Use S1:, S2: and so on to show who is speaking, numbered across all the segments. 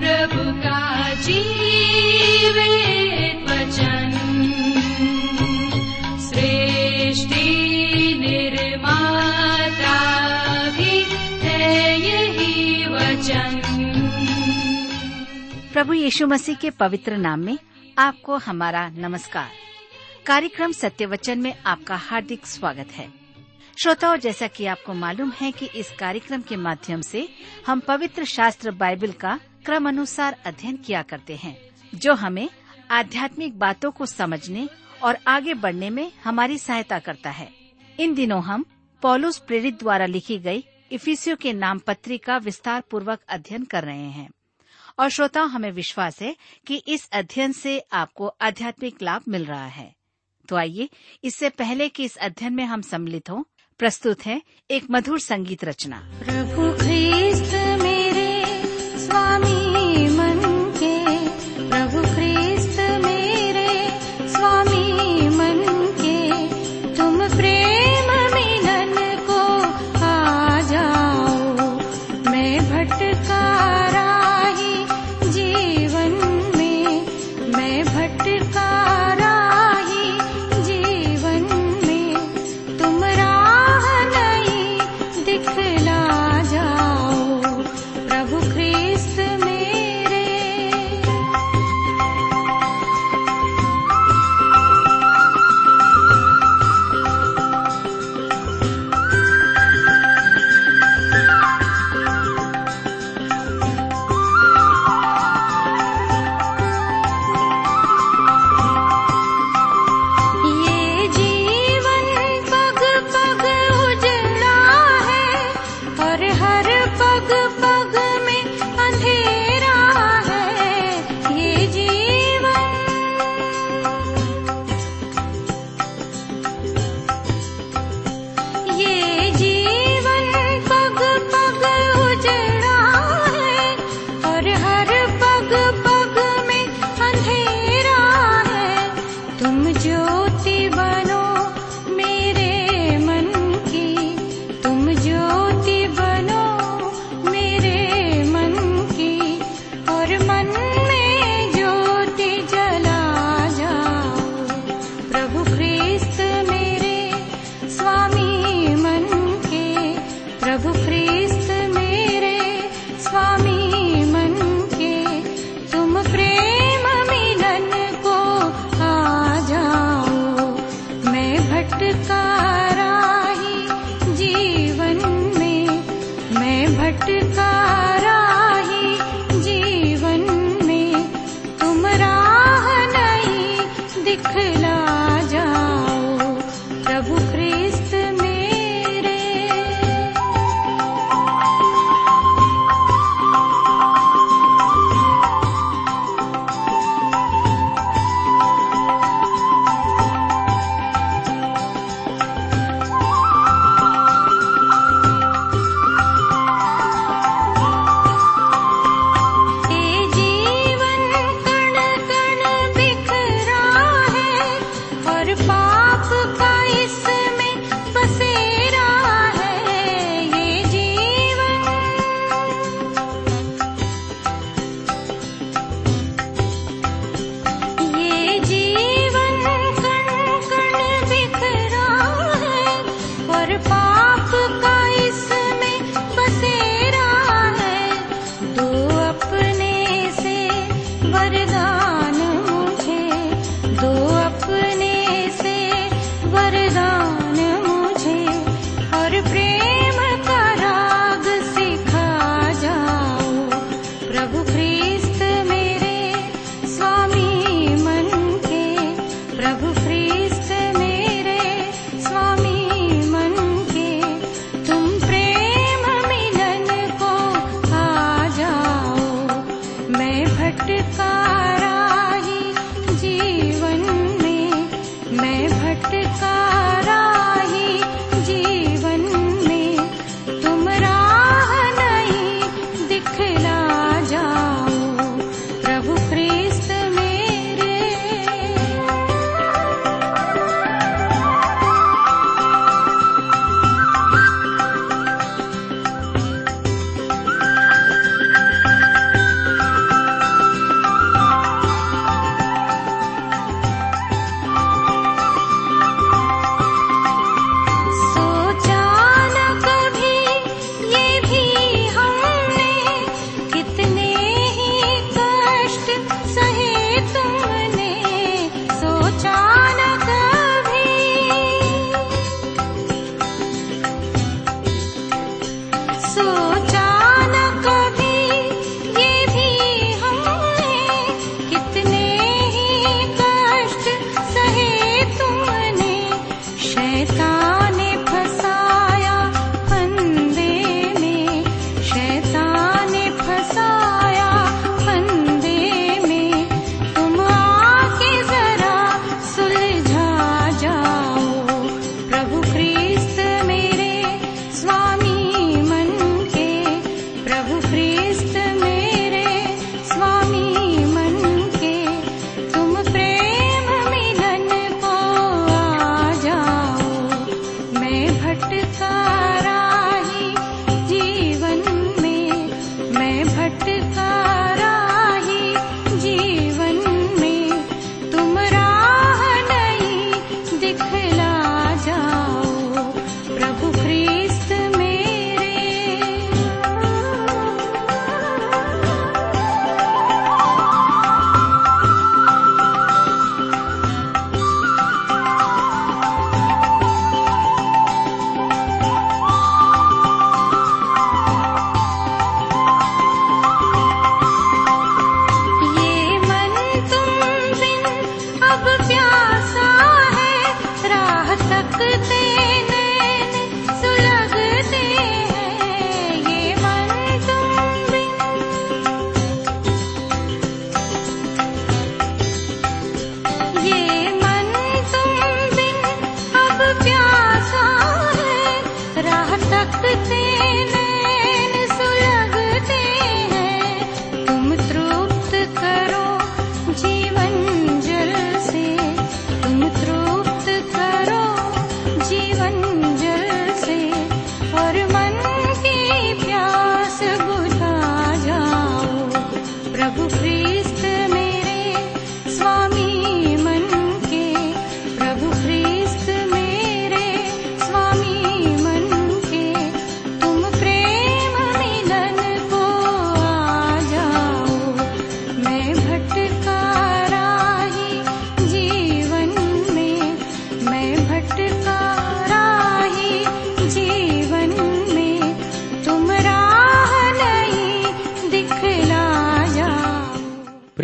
S1: प्रभु का वचन। वचन।
S2: प्रभु यीशु मसीह के पवित्र नाम में आपको हमारा नमस्कार। कार्यक्रम सत्य वचन में आपका हार्दिक स्वागत है। श्रोताओं, जैसा कि आपको मालूम है कि इस कार्यक्रम के माध्यम से हम पवित्र शास्त्र बाइबल का क्रम अनुसार अध्ययन किया करते हैं, जो हमें आध्यात्मिक बातों को समझने और आगे बढ़ने में हमारी सहायता करता है। इन दिनों हम पॉलुस प्रेरित द्वारा लिखी गई इफिसियो के नाम पत्री का विस्तार पूर्वक अध्ययन कर रहे हैं। और श्रोताओं, हमें विश्वास है कि इस अध्ययन से आपको आध्यात्मिक लाभ मिल रहा है। तो आइए, इससे पहले कि इस अध्ययन में हम सम्मिलित हों प्रस्तुत है एक मधुर संगीत रचना।
S1: प्रभु मेरे स्वामी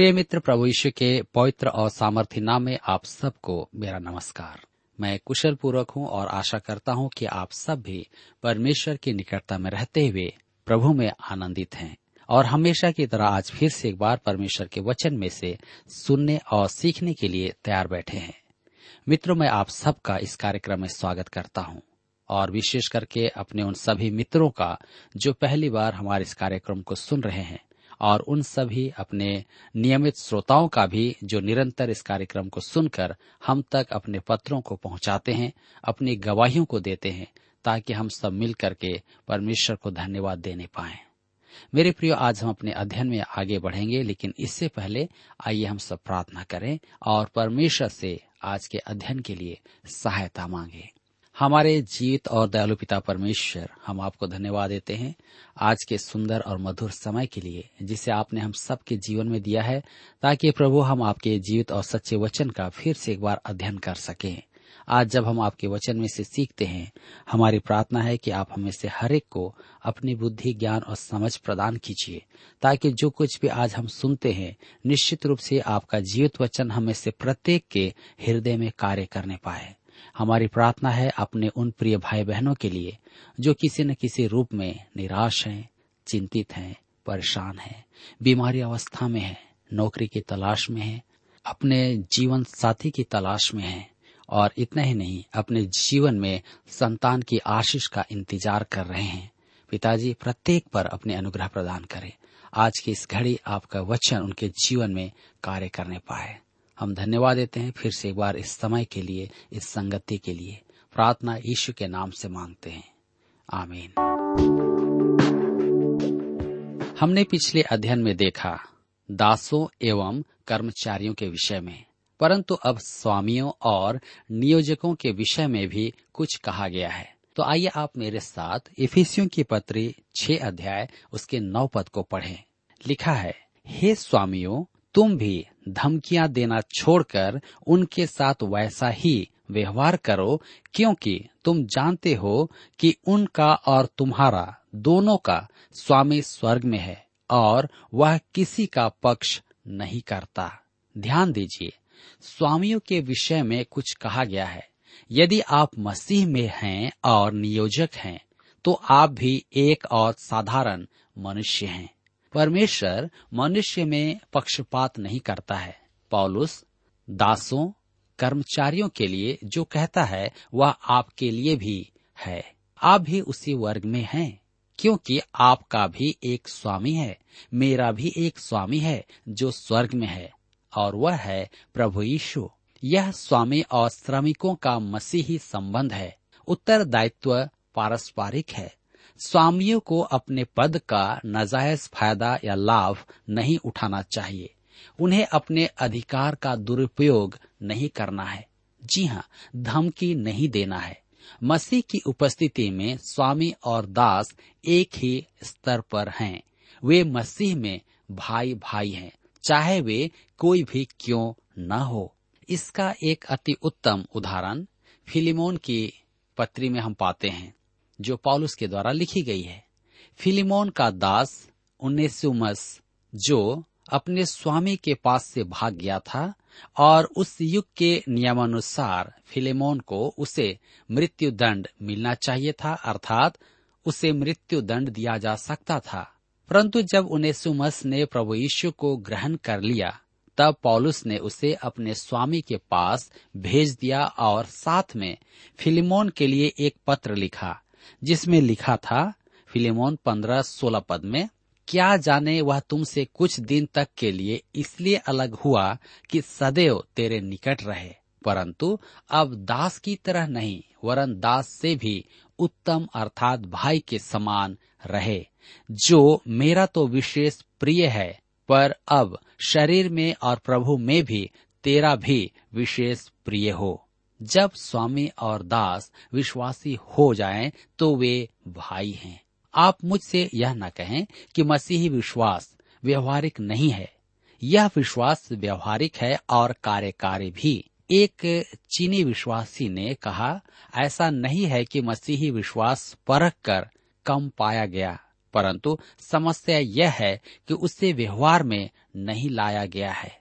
S3: प्रिय मित्र प्रभु यीशु के पवित्र और सामर्थ्य नाम में आप सबको मेरा नमस्कार। मैं कुशल पूर्वक हूँ और आशा करता हूँ कि आप सब भी परमेश्वर की निकटता में रहते हुए प्रभु में आनंदित हैं। और हमेशा की तरह आज फिर से एक बार परमेश्वर के वचन में से सुनने और सीखने के लिए तैयार बैठे हैं। मित्रों, मैं आप सबका इस कार्यक्रम में स्वागत करता हूँ। और विशेष करके अपने उन सभी मित्रों का जो पहली बार हमारे इस कार्यक्रम को सुन रहे हैं और उन सभी अपने नियमित श्रोताओं का भी जो निरंतर इस कार्यक्रम को सुनकर हम तक अपने पत्रों को पहुंचाते हैं, अपनी गवाहियों को देते हैं, ताकि हम सब मिल करके परमेश्वर को धन्यवाद देने पाए। मेरे प्रियो, आज हम अपने अध्ययन में आगे बढ़ेंगे, लेकिन इससे पहले आइए हम सब प्रार्थना करें और परमेश्वर से आज के अध्ययन के लिए सहायता मांगे। हमारे जीवित और दयालु पिता परमेश्वर, हम आपको धन्यवाद देते हैं आज के सुंदर और मधुर समय के लिए, जिसे आपने हम सबके जीवन में दिया है, ताकि प्रभु हम आपके जीवित और सच्चे वचन का फिर से एक बार अध्ययन कर सकें। आज जब हम आपके वचन में से सीखते हैं, हमारी प्रार्थना है कि आप हमें से हर एक को अपनी बुद्धि, ज्ञान और समझ प्रदान कीजिए, ताकि जो कुछ भी आज हम सुनते हैं, निश्चित रूप से आपका जीवित वचन हमें से प्रत्येक के हृदय में कार्य करने पाए। हमारी प्रार्थना है अपने उन प्रिय भाई बहनों के लिए जो किसी न किसी रूप में निराश हैं, चिंतित हैं, परेशान हैं, बीमारी अवस्था में हैं, नौकरी की तलाश में हैं, अपने जीवन साथी की तलाश में हैं और इतना ही नहीं अपने जीवन में संतान की आशीष का इंतज़ार कर रहे हैं। पिताजी प्रत्येक पर अपने अनुग्रह प्रदान करें। आज की इस घड़ी आपका वचन उनके जीवन में कार्य करने पाए। हम धन्यवाद देते हैं फिर से एक बार इस समय के लिए, इस संगति के लिए। प्रार्थना यीशु के नाम से मांगते हैं। आमीन। हमने पिछले अध्ययन में देखा, दासों एवं कर्मचारियों के विषय में। परंतु अब स्वामियों और नियोजकों के विषय में भी कुछ कहा गया है। तो आइए आप मेरे साथ इफिसियों की पत्री छह अध्याय, उसके नौ पद को पढ़ें। लिखा है, हे स्वामियों तुम भी धमकियाँ देना छोड़कर उनके साथ वैसा ही व्यवहार करो, क्योंकि तुम जानते हो कि उनका और तुम्हारा दोनों का स्वामी स्वर्ग में है और वह किसी का पक्ष नहीं करता। ध्यान दीजिए, स्वामियों के विषय में कुछ कहा गया है। यदि आप मसीह में हैं और नियोजक हैं तो आप भी एक और साधारण मनुष्य हैं। परमेश्वर मनुष्य में पक्षपात नहीं करता है। पौलुस, दासों, कर्मचारियों के लिए जो कहता है, वह आपके लिए भी है। आप भी उसी वर्ग में हैं, क्योंकि आपका भी एक स्वामी है, मेरा भी एक स्वामी है जो स्वर्ग में है, और वह है प्रभु यीशु। यह स्वामी और श्रमिकों का मसीही संबंध है। उत्तरदायित्व पारस्परिक है। स्वामियों को अपने पद का नाजायज फ़ायदा या लाभ नहीं उठाना चाहिए। उन्हें अपने अधिकार का दुरुपयोग नहीं करना है। जी हाँ धमकी नहीं देना है। मसीह की उपस्थिति में स्वामी और दास एक ही स्तर पर हैं। वे मसीह में भाई भाई हैं, चाहे वे कोई भी क्यों न हो। इसका एक अति उत्तम उदाहरण फिलिमोन की पत्री में हम पाते हैं। जो पॉलुस के द्वारा लिखी गई है। फिलिमोन का दास उन्नीसुमस जो अपने स्वामी के पास से भाग गया था और उस युग के नियमानुसार फिलेमोन को उसे मृत्यु दंड मिलना चाहिए था, अर्थात उसे मृत्यु दंड दिया जा सकता था। परंतु जब उन्हें सुमस ने प्रभु यीशु को ग्रहण कर लिया, तब पॉलुस ने उसे अपने स्वामी के पास भेज दिया और साथ में फिलिमोन के लिए एक पत्र लिखा। जिसमें लिखा था, फिलेमोन पंद्रह सोलह पद में, क्या जाने वह तुमसे कुछ दिन तक के लिए इसलिए अलग हुआ कि सदैव तेरे निकट रहे। परंतु अब दास की तरह नहीं, वरन दास से भी उत्तम अर्थात भाई के समान रहे। जो मेरा तो विशेष प्रिय है, पर अब शरीर में और प्रभु में भी तेरा भी विशेष प्रिय हो। जब स्वामी और दास विश्वासी हो जाएँ तो वे भाई हैं। आप मुझसे यह न कहें कि मसीही विश्वास व्यवहारिक नहीं है। यह विश्वास व्यवहारिक है और कार्यकारी भी। एक चीनी विश्वासी ने कहा, ऐसा नहीं है कि मसीही विश्वास परख कर कम पाया गया, परंतु समस्या यह है कि उसे व्यवहार में नहीं लाया गया है।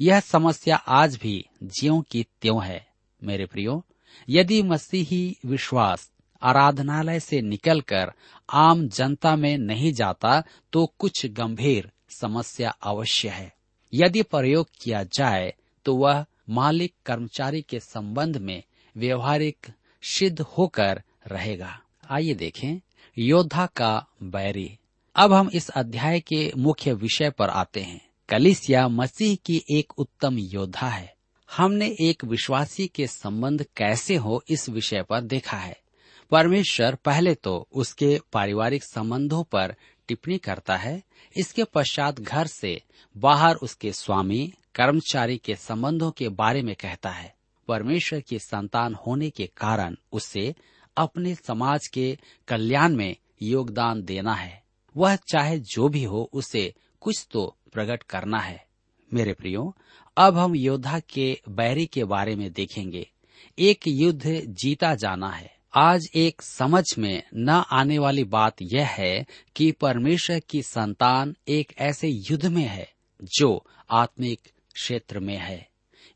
S3: यह समस्या आज भी ज्यो की त्यों है। मेरे प्रियो, यदि मसीही विश्वास आराधनालय से निकलकर आम जनता में नहीं जाता तो कुछ गंभीर समस्या अवश्य है। यदि प्रयोग किया जाए तो वह मालिक कर्मचारी के संबंध में व्यवहारिक सिद्ध होकर रहेगा। आइए देखें, योद्धा का बैरी। अब हम इस अध्याय के मुख्य विषय पर आते हैं। कलिसिया मसीह की एक उत्तम योद्धा है। हमने एक विश्वासी के संबंध कैसे हो इस विषय पर देखा है। परमेश्वर पहले तो उसके पारिवारिक संबंधों पर टिप्पणी करता है। इसके पश्चात घर से बाहर उसके स्वामी, कर्मचारी के संबंधों के बारे में कहता है। परमेश्वर की संतान होने के कारण उसे अपने समाज के कल्याण में योगदान देना है। वह चाहे जो भी हो, उसे कुछ तो प्रकट करना है। मेरे प्रियो अब हम योद्धा के बैरी के बारे में देखेंगे। एक युद्ध जीता जाना है। आज एक समझ में न आने वाली बात यह है कि परमेश्वर की संतान एक ऐसे युद्ध में है जो आत्मिक क्षेत्र में है।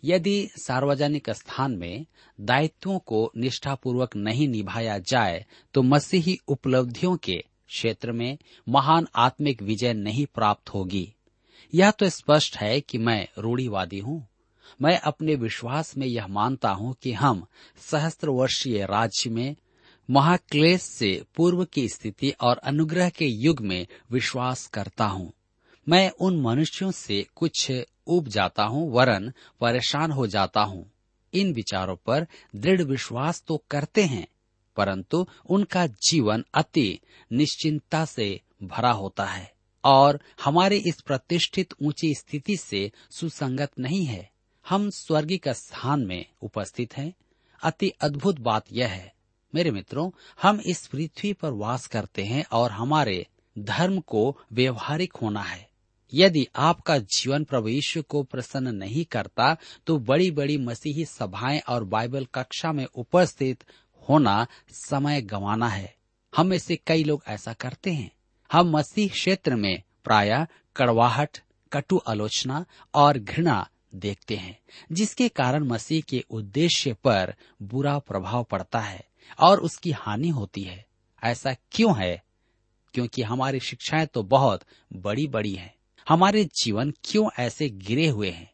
S3: यदि सार्वजनिक स्थान में दायित्वों को निष्ठापूर्वक नहीं निभाया जाए तो मसीही उपलब्धियों के क्षेत्र में महान आत्मिक विजय नहीं प्राप्त होगी। यह तो स्पष्ट है कि मैं रूढ़ीवादी हूँ। मैं अपने विश्वास में यह मानता हूँ कि हम सहस्त्र वर्षीय राज्य में महाक्लेश से पूर्व की स्थिति और अनुग्रह के युग में विश्वास करता हूँ। मैं उन मनुष्यों से कुछ उब जाता हूँ, वरन परेशान हो जाता हूँ। इन विचारों पर दृढ़ विश्वास तो करते हैं, परंतु उनका जीवन अति निश्चिंता से भरा होता है। और हमारे इस प्रतिष्ठित ऊँची स्थिति से सुसंगत नहीं है। हम स्वर्गीय स्थान में उपस्थित हैं। अति अद्भुत बात यह है। मेरे मित्रों, हम इस पृथ्वी पर वास करते हैं और हमारे धर्म को व्यवहारिक होना है। यदि आपका जीवन प्रभु यीशु को प्रसन्न नहीं करता तो बड़ी बड़ी मसीही सभाएँ और बाइबल कक्षा में उपस्थित होना समय गंवाना है। हम में से कई लोग ऐसा करते हैं। हम मसीह क्षेत्र में प्राय कड़वाहट, कटु आलोचना और घृणा देखते हैं, जिसके कारण मसीह के उद्देश्य पर बुरा प्रभाव पड़ता है और उसकी हानि होती है। ऐसा क्यों है? क्योंकि हमारी शिक्षाएँ तो बहुत बड़ी बड़ी हैं। हमारे जीवन क्यों ऐसे गिरे हुए हैं?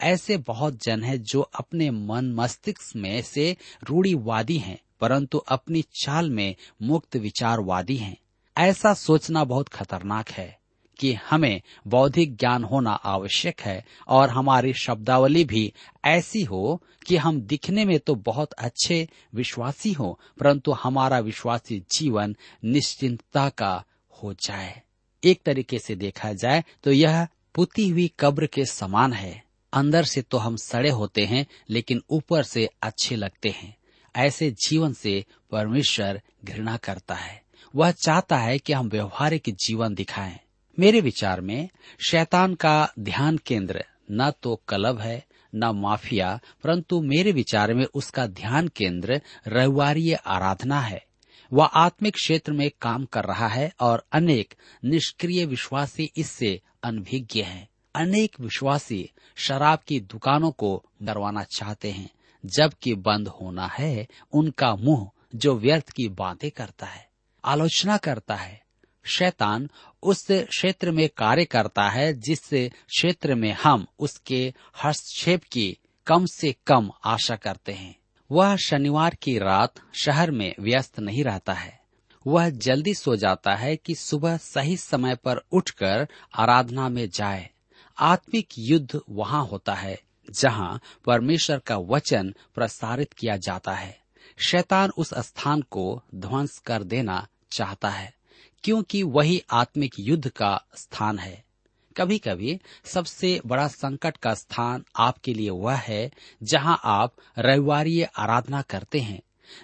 S3: ऐसे बहुत जन हैं जो अपने मन मस्तिष्क में से रूढ़ीवादी हैं, परंतु अपनी चाल में मुक्त विचारवादी हैं। ऐसा सोचना बहुत खतरनाक है कि हमें बौद्धिक ज्ञान होना आवश्यक है और हमारी शब्दावली भी ऐसी हो कि हम दिखने में तो बहुत अच्छे विश्वासी हो, परंतु हमारा विश्वासी जीवन निश्चिंतता का हो जाए। एक तरीके से देखा जाए तो यह पुती हुई कब्र के समान है। अंदर से तो हम सड़े होते हैं, लेकिन ऊपर से अच्छे लगते हैं। ऐसे जीवन से परमेश्वर घृणा करता है। वह चाहता है कि हम व्यवहारिक जीवन दिखाएँ। मेरे विचार में, शैतान का ध्यान केंद्र न तो क्लब है, न माफिया, परंतु मेरे विचार में उसका ध्यान केंद्र रविवारीय आराधना है। वह आत्मिक क्षेत्र में काम कर रहा है और अनेक निष्क्रिय विश्वासी इससे अनभिज्ञ हैं। अनेक विश्वासी शराब की दुकानों को डरवाना चाहते हैं, जबकि बंद होना है उनका मुँह जो व्यर्थ की बातें करता है। आलोचना करता है। शैतान उस क्षेत्र में कार्य करता है, जिस क्षेत्र में हम उसके हस्तक्षेप की कम से कम आशा करते हैं। वह शनिवार की रात शहर में व्यस्त नहीं रहता है। वह जल्दी सो जाता है कि सुबह सही समय पर उठकर आराधना में जाए। आत्मिक युद्ध वहाँ होता है, जहाँ परमेश्वर का वचन प्रसारित किया जाता है। शैतान उस स्थान को ध्वंस कर देना चाहता है, क्योंकि वही आत्मिक युद्ध का स्थान है। कभी कभी सबसे बड़ा संकट का स्थान आपके लिए वह है, जहाँ आप रविवारी आराधना करते हैं।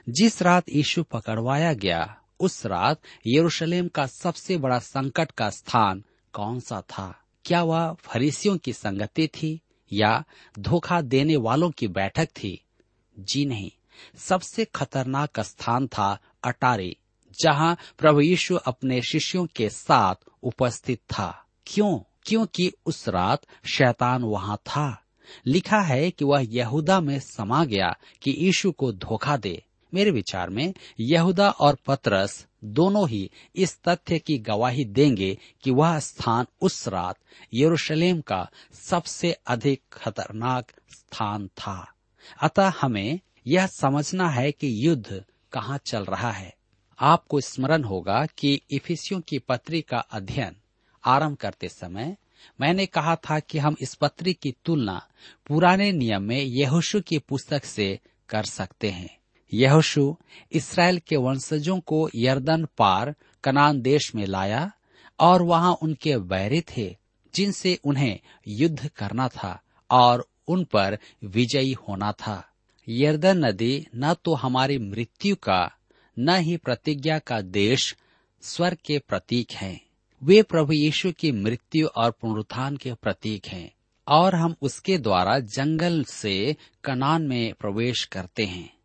S3: जिस रात यीशु पकड़वाया गया, उस रात यरूशलेम का सबसे बड़ा संकट का स्थान कौन सा था? क्या वह फरीसियों की संगति थी, या धोखा देने वालों की बैठक थी? जी नहीं, सबसे खतरनाक स्थान था अटारी। जहाँ प्रभु यीशु अपने शिष्यों के साथ उपस्थित था। क्यों? क्योंकि उस रात शैतान वहाँ था। लिखा है कि वह यहूदा में समा गया कि यीशु को धोखा दे। मेरे विचार में, यहूदा और पतरस दोनों ही इस तथ्य की गवाही देंगे कि वह स्थान उस रात यरूशलेम का सबसे अधिक खतरनाक स्थान था। अतः हमें यह समझना है कि युद्ध कहाँ चल रहा है। आपको स्मरण होगा कि इफिसियों की पत्री का अध्ययन आरंभ करते समय मैंने कहा था कि हम इस पत्री की तुलना पुराने नियम में यहोशु की पुस्तक से कर सकते हैं। यहोशु इसराइल के वंशजों को यर्दन पार कनान देश में लाया और वहाँ उनके बैरी थे, जिनसे उन्हें युद्ध करना था और उन पर विजयी होना था। यर्दन नदी न तो हमारी मृत्यु का न ही प्रतिज्ञा का देश स्वर्ग के प्रतीक हैं। वे प्रभु यीशु की मृत्यु और पुनरुत्थान के प्रतीक हैं और हम उसके द्वारा जंगल से कनान में प्रवेश करते हैं।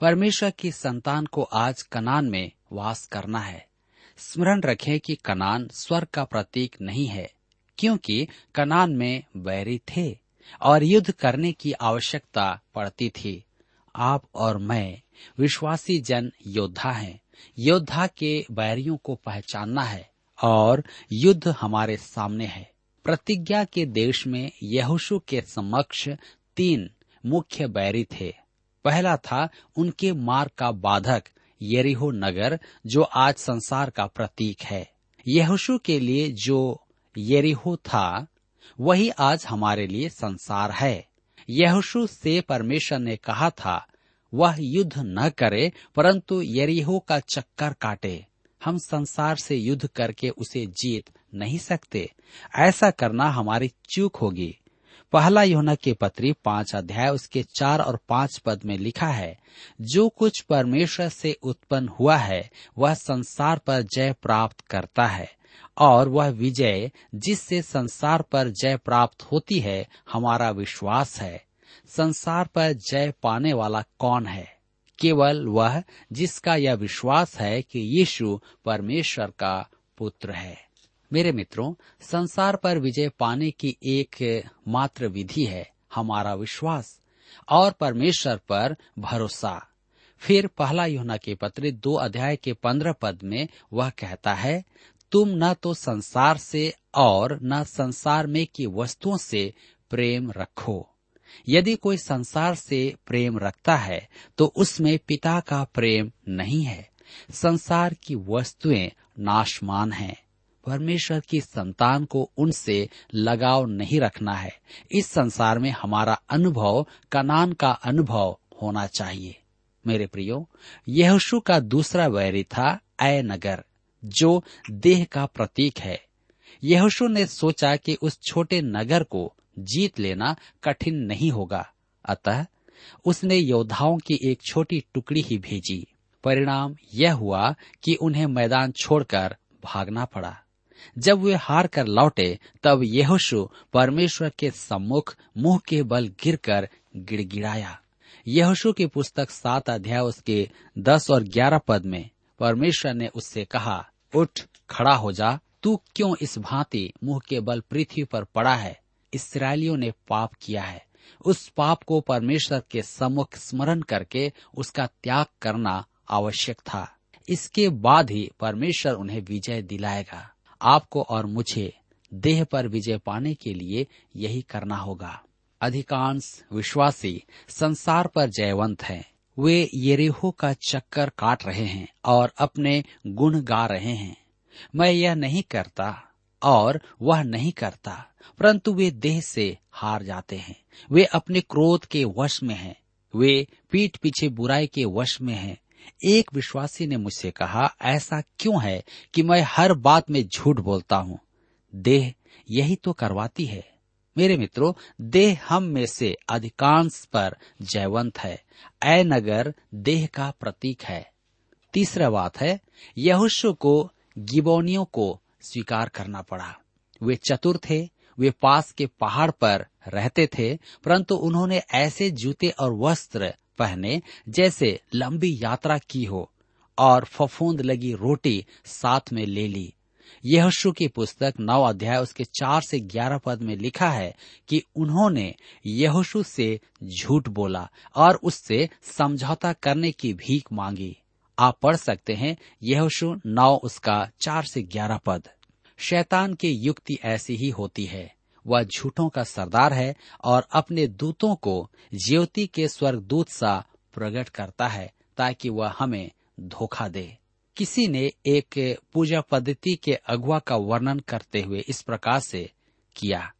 S3: परमेश्वर की संतान को आज कनान में वास करना है। स्मरण रखें कि कनान स्वर्ग का प्रतीक नहीं है, क्योंकि कनान में बैरी थे और युद्ध करने की आवश्यकता पड़ती थी। आप और मैं विश्वासी जन योद्धा हैं। योद्धा के बैरियों को पहचानना है और युद्ध हमारे सामने है। प्रतिज्ञा के देश में यहोशु के समक्ष तीन मुख्य बैरी थे। पहला था उनके मार्ग का बाधक यरीहो नगर, जो आज संसार का प्रतीक है। यहोशु के लिए जो यरीहो था, वही आज हमारे लिए संसार है। यहोशु से परमेश्वर ने कहा था, वह युद्ध न करे, परंतु यरीहो का चक्कर काटे। हम संसार से युद्ध करके उसे जीत नहीं सकते। ऐसा करना हमारी चूक होगी। पहला योना के पत्री पाँच अध्याय उसके चार और पाँच पद में लिखा है, जो कुछ परमेश्वर से उत्पन्न हुआ है, वह संसार पर जय प्राप्त करता है। और वह विजय जिससे संसार पर जय प्राप्त होती है, हमारा विश्वास है। संसार पर जय पाने वाला कौन है? केवल वह जिसका यह विश्वास है कि यीशु परमेश्वर का पुत्र है। मेरे मित्रों, संसार पर विजय पाने की एक मात्र विधि है, हमारा विश्वास, और परमेश्वर पर भरोसा। फिर पहला योना के पत्र दो अध्याय के पंद्रह पद में वह कहता है तुम न तो संसार से और न संसार में की वस्तुओं से प्रेम रखो। यदि कोई संसार से प्रेम रखता है तो उसमें पिता का प्रेम नहीं है। संसार की वस्तुएँ नाशमान हैं। परमेश्वर की संतान को उनसे लगाव नहीं रखना है। इस संसार में हमारा अनुभव, कनान का अनुभव होना चाहिए। मेरे प्रियो, यहोशु का दूसरा वैरी था अय नगर। जो देह का प्रतीक है। यहोशु ने सोचा कि उस छोटे नगर को जीत लेना कठिन नहीं होगा। अतः उसने योद्धाओं की एक छोटी टुकड़ी ही भेजी। परिणाम यह हुआ कि उन्हें मैदान छोड़कर भागना पड़ा। जब वे हार कर लौटे, तब यहोशु परमेश्वर के सम्मुख मुँह के बल गिरकर गिड़गिड़ाया। यहोशु की पुस्तक सात अध्याय उसके दस और ग्यारह पद में परमेश्वर ने उससे कहा उठ खड़ा हो जा। तू क्यों इस भांति मुँह के बल पृथ्वी पर पड़ा है? इसराइलियों ने पाप किया है। उस पाप को परमेश्वर के सम्मुख स्मरण करके उसका त्याग करना आवश्यक था। इसके बाद ही परमेश्वर उन्हें विजय दिलाएगा। आपको और मुझे देह पर विजय पाने के लिए यही करना होगा। अधिकांश विश्वासी संसार पर जयवंत हैं। वे येरेहो का चक्कर काट रहे हैं और अपने गुण गा रहे हैं। मैं यह नहीं करता और वह नहीं करता, परंतु वे देह से हार जाते हैं। वे अपने क्रोध के वश में हैं। वे पीठ पीछे बुराई के वश में हैं। एक विश्वासी ने मुझसे कहा, ऐसा क्यों है कि मैं हर बात में झूठ बोलता हूँ? देह यही तो करवाती है। मेरे मित्रों, देह हम में से अधिकांश पर जयवंत है। ए नगर देह का प्रतीक है। तीसरा बात है, यहुशु को, गिबोनियों को स्वीकार करना पड़ा। वे चतुर थे, वे पास के पहाड़ पर रहते थे, परंतु उन्होंने ऐसे जूते और वस्त्र पहने जैसे लंबी यात्रा की हो और फफूंद लगी रोटी साथ में ले ली। यहशु की पुस्तक नौ अध्याय उसके चार से ग्यारह पद में लिखा है कि उन्होंने यहोशु से झूठ बोला और उससे समझौता करने की भीख मांगी। आप पढ़ सकते हैं, यहोशु नौ उसका चार से ग्यारह पद। शैतान की युक्ति ऐसी ही होती है। वह झूठों का सरदार है और अपने दूतों को ज्योति के स्वर्गदूत सा प्रकट करता है ताकि वह हमें धोखा दे। किसी ने एक पूजा पद्धति के अगुआ का वर्णन करते हुए इस प्रकार से किया।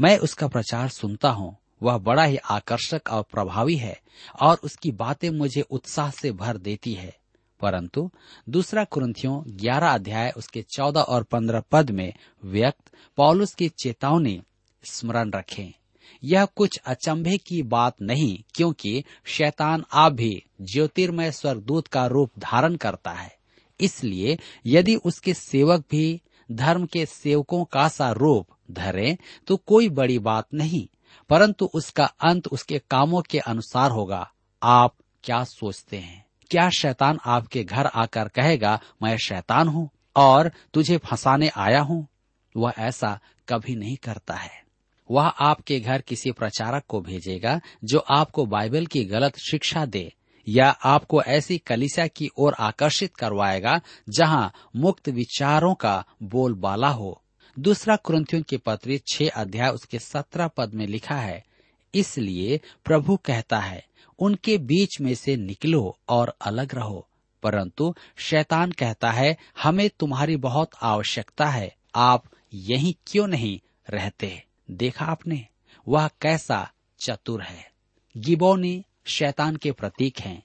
S3: मैं उसका प्रचार सुनता हूँ। वह बड़ा ही आकर्षक और प्रभावी है और उसकी बातें मुझे उत्साह से भर देती है। परंतु दूसरा कुरंथियों ग्यारह अध्याय उसके चौदह और पंद्रह पद में व्यक्त पॉलुस की चेतावनी स्मरण रखें। यह कुछ अचंभे की बात नहीं, क्योंकि शैतान आप भी ज्योतिर्मय स्वर्गदूत का रूप धारण करता है। इसलिए यदि उसके सेवक भी धर्म के सेवकों का सा रूप धरे तो कोई बड़ी बात नहीं, परंतु उसका अंत उसके कामों के अनुसार होगा। आप क्या सोचते हैं? क्या शैतान आपके घर आकर कहेगा, मैं शैतान हूँ और तुझे फंसाने आया हूँ वह ऐसा कभी नहीं करता है। वह आपके घर किसी प्रचारक को भेजेगा, जो आपको बाइबल की गलत शिक्षा दे। या आपको ऐसी कलिसिया की ओर आकर्षित करवाएगा, जहाँ मुक्त विचारों का बोलबाला हो। दूसरा क्रंथियों की पत्री छह अध्याय उसके सत्रह पद में लिखा है, इसलिए प्रभु कहता है, उनके बीच में से निकलो और अलग रहो। परंतु शैतान कहता है, हमें तुम्हारी बहुत आवश्यकता है, आप यही क्यों नहीं रहते? देखा आपने, वह कैसा चतुर है। गिबोनी शैतान के प्रतीक हैं।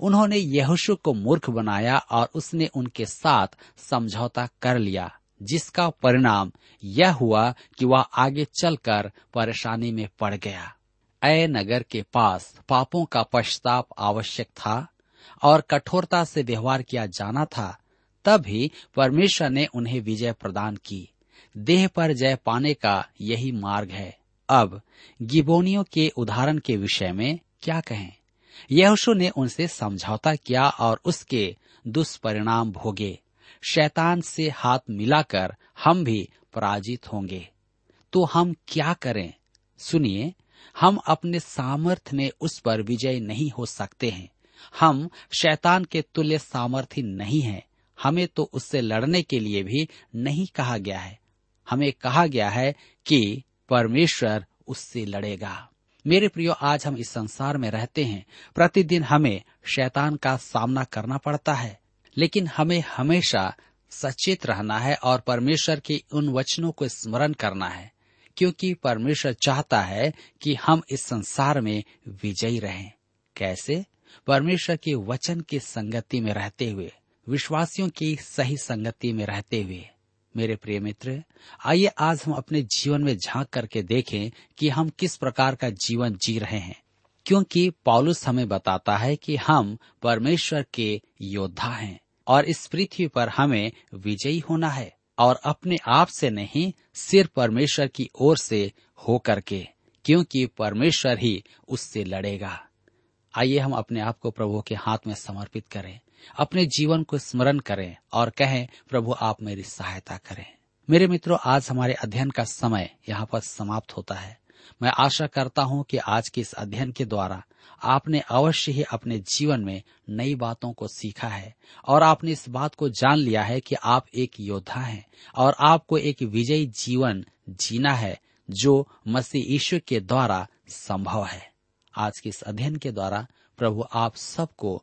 S3: उन्होंने यहोशु को मूर्ख बनाया और उसने उनके साथ समझौता कर लिया, जिसका परिणाम यह हुआ कि वह आगे चलकर परेशानी में पड़ गया। अय नगर के पास पापों का पश्चाताप आवश्यक था और कठोरता से व्यवहार किया जाना था तब भी परमेश्वर ने उन्हें विजय प्रदान की। देह पर जय पाने का यही मार्ग है। अब गिबोनियों के उदाहरण के विषय में क्या कहें? यहोशू ने उनसे समझौता किया और उसके दुष्परिणाम भोगे। शैतान से हाथ मिलाकर हम भी पराजित होंगे। तो हम क्या करें? सुनिए, हम अपने सामर्थ्य में उस पर विजय नहीं हो सकते हैं। हम शैतान के तुल्य सामर्थ्य नहीं हैं। हमें तो उससे लड़ने के लिए भी नहीं कहा गया है। हमें कहा गया है कि परमेश्वर उससे लड़ेगा। मेरे प्रियो, आज हम इस संसार में रहते हैं। प्रतिदिन हमें शैतान का सामना करना पड़ता है, लेकिन हमें हमेशा सचेत रहना है और परमेश्वर के उन वचनों को स्मरण करना है, क्योंकि परमेश्वर चाहता है कि हम इस संसार में विजयी रहें। कैसे? परमेश्वर के वचन की संगति में रहते हुए, विश्वासियों की सही संगति में रहते हुए। मेरे प्रिय मित्र, आइए आज हम अपने जीवन में झाँक करके देखें कि हम किस प्रकार का जीवन जी रहे हैं। क्योंकि पॉलुस हमें बताता है कि हम परमेश्वर के योद्धा हैं और इस पृथ्वी पर हमें विजयी होना है और अपने आप से नहीं, सिर्फ़ परमेश्वर की ओर से हो करके क्योंकि परमेश्वर ही उससे लड़ेगा। आइए हम अपने आप को प्रभु के हाथ में समर्पित करें। अपने जीवन को स्मरण करें और कहें, प्रभु, आप मेरी सहायता करें। मेरे मित्रों, आज हमारे अध्ययन का समय यहाँ पर समाप्त होता है। मैं आशा करता हूँ कि आज के इस अध्ययन के द्वारा आपने अवश्य ही अपने जीवन में नई बातों को सीखा है और आपने इस बात को जान लिया है कि आप एक योद्धा हैं और आपको एक विजयी जीवन जीना है जो मसीह ईश्वर के द्वारा संभव है। आज के इस अध्ययन के द्वारा प्रभु, आप सबको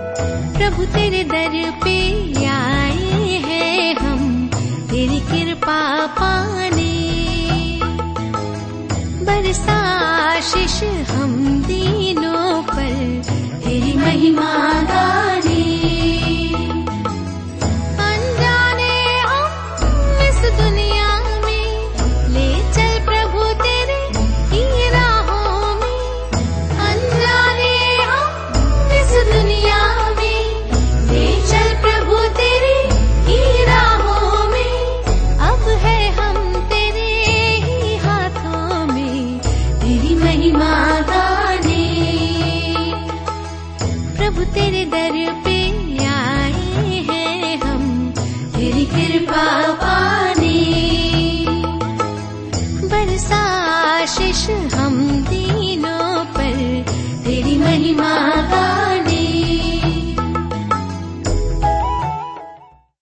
S1: प्रभु तेरे दर पे आए हैं हम तेरी कृपा पाने। बरसा आशीष हम दीनों पर तेरी महिमा गाने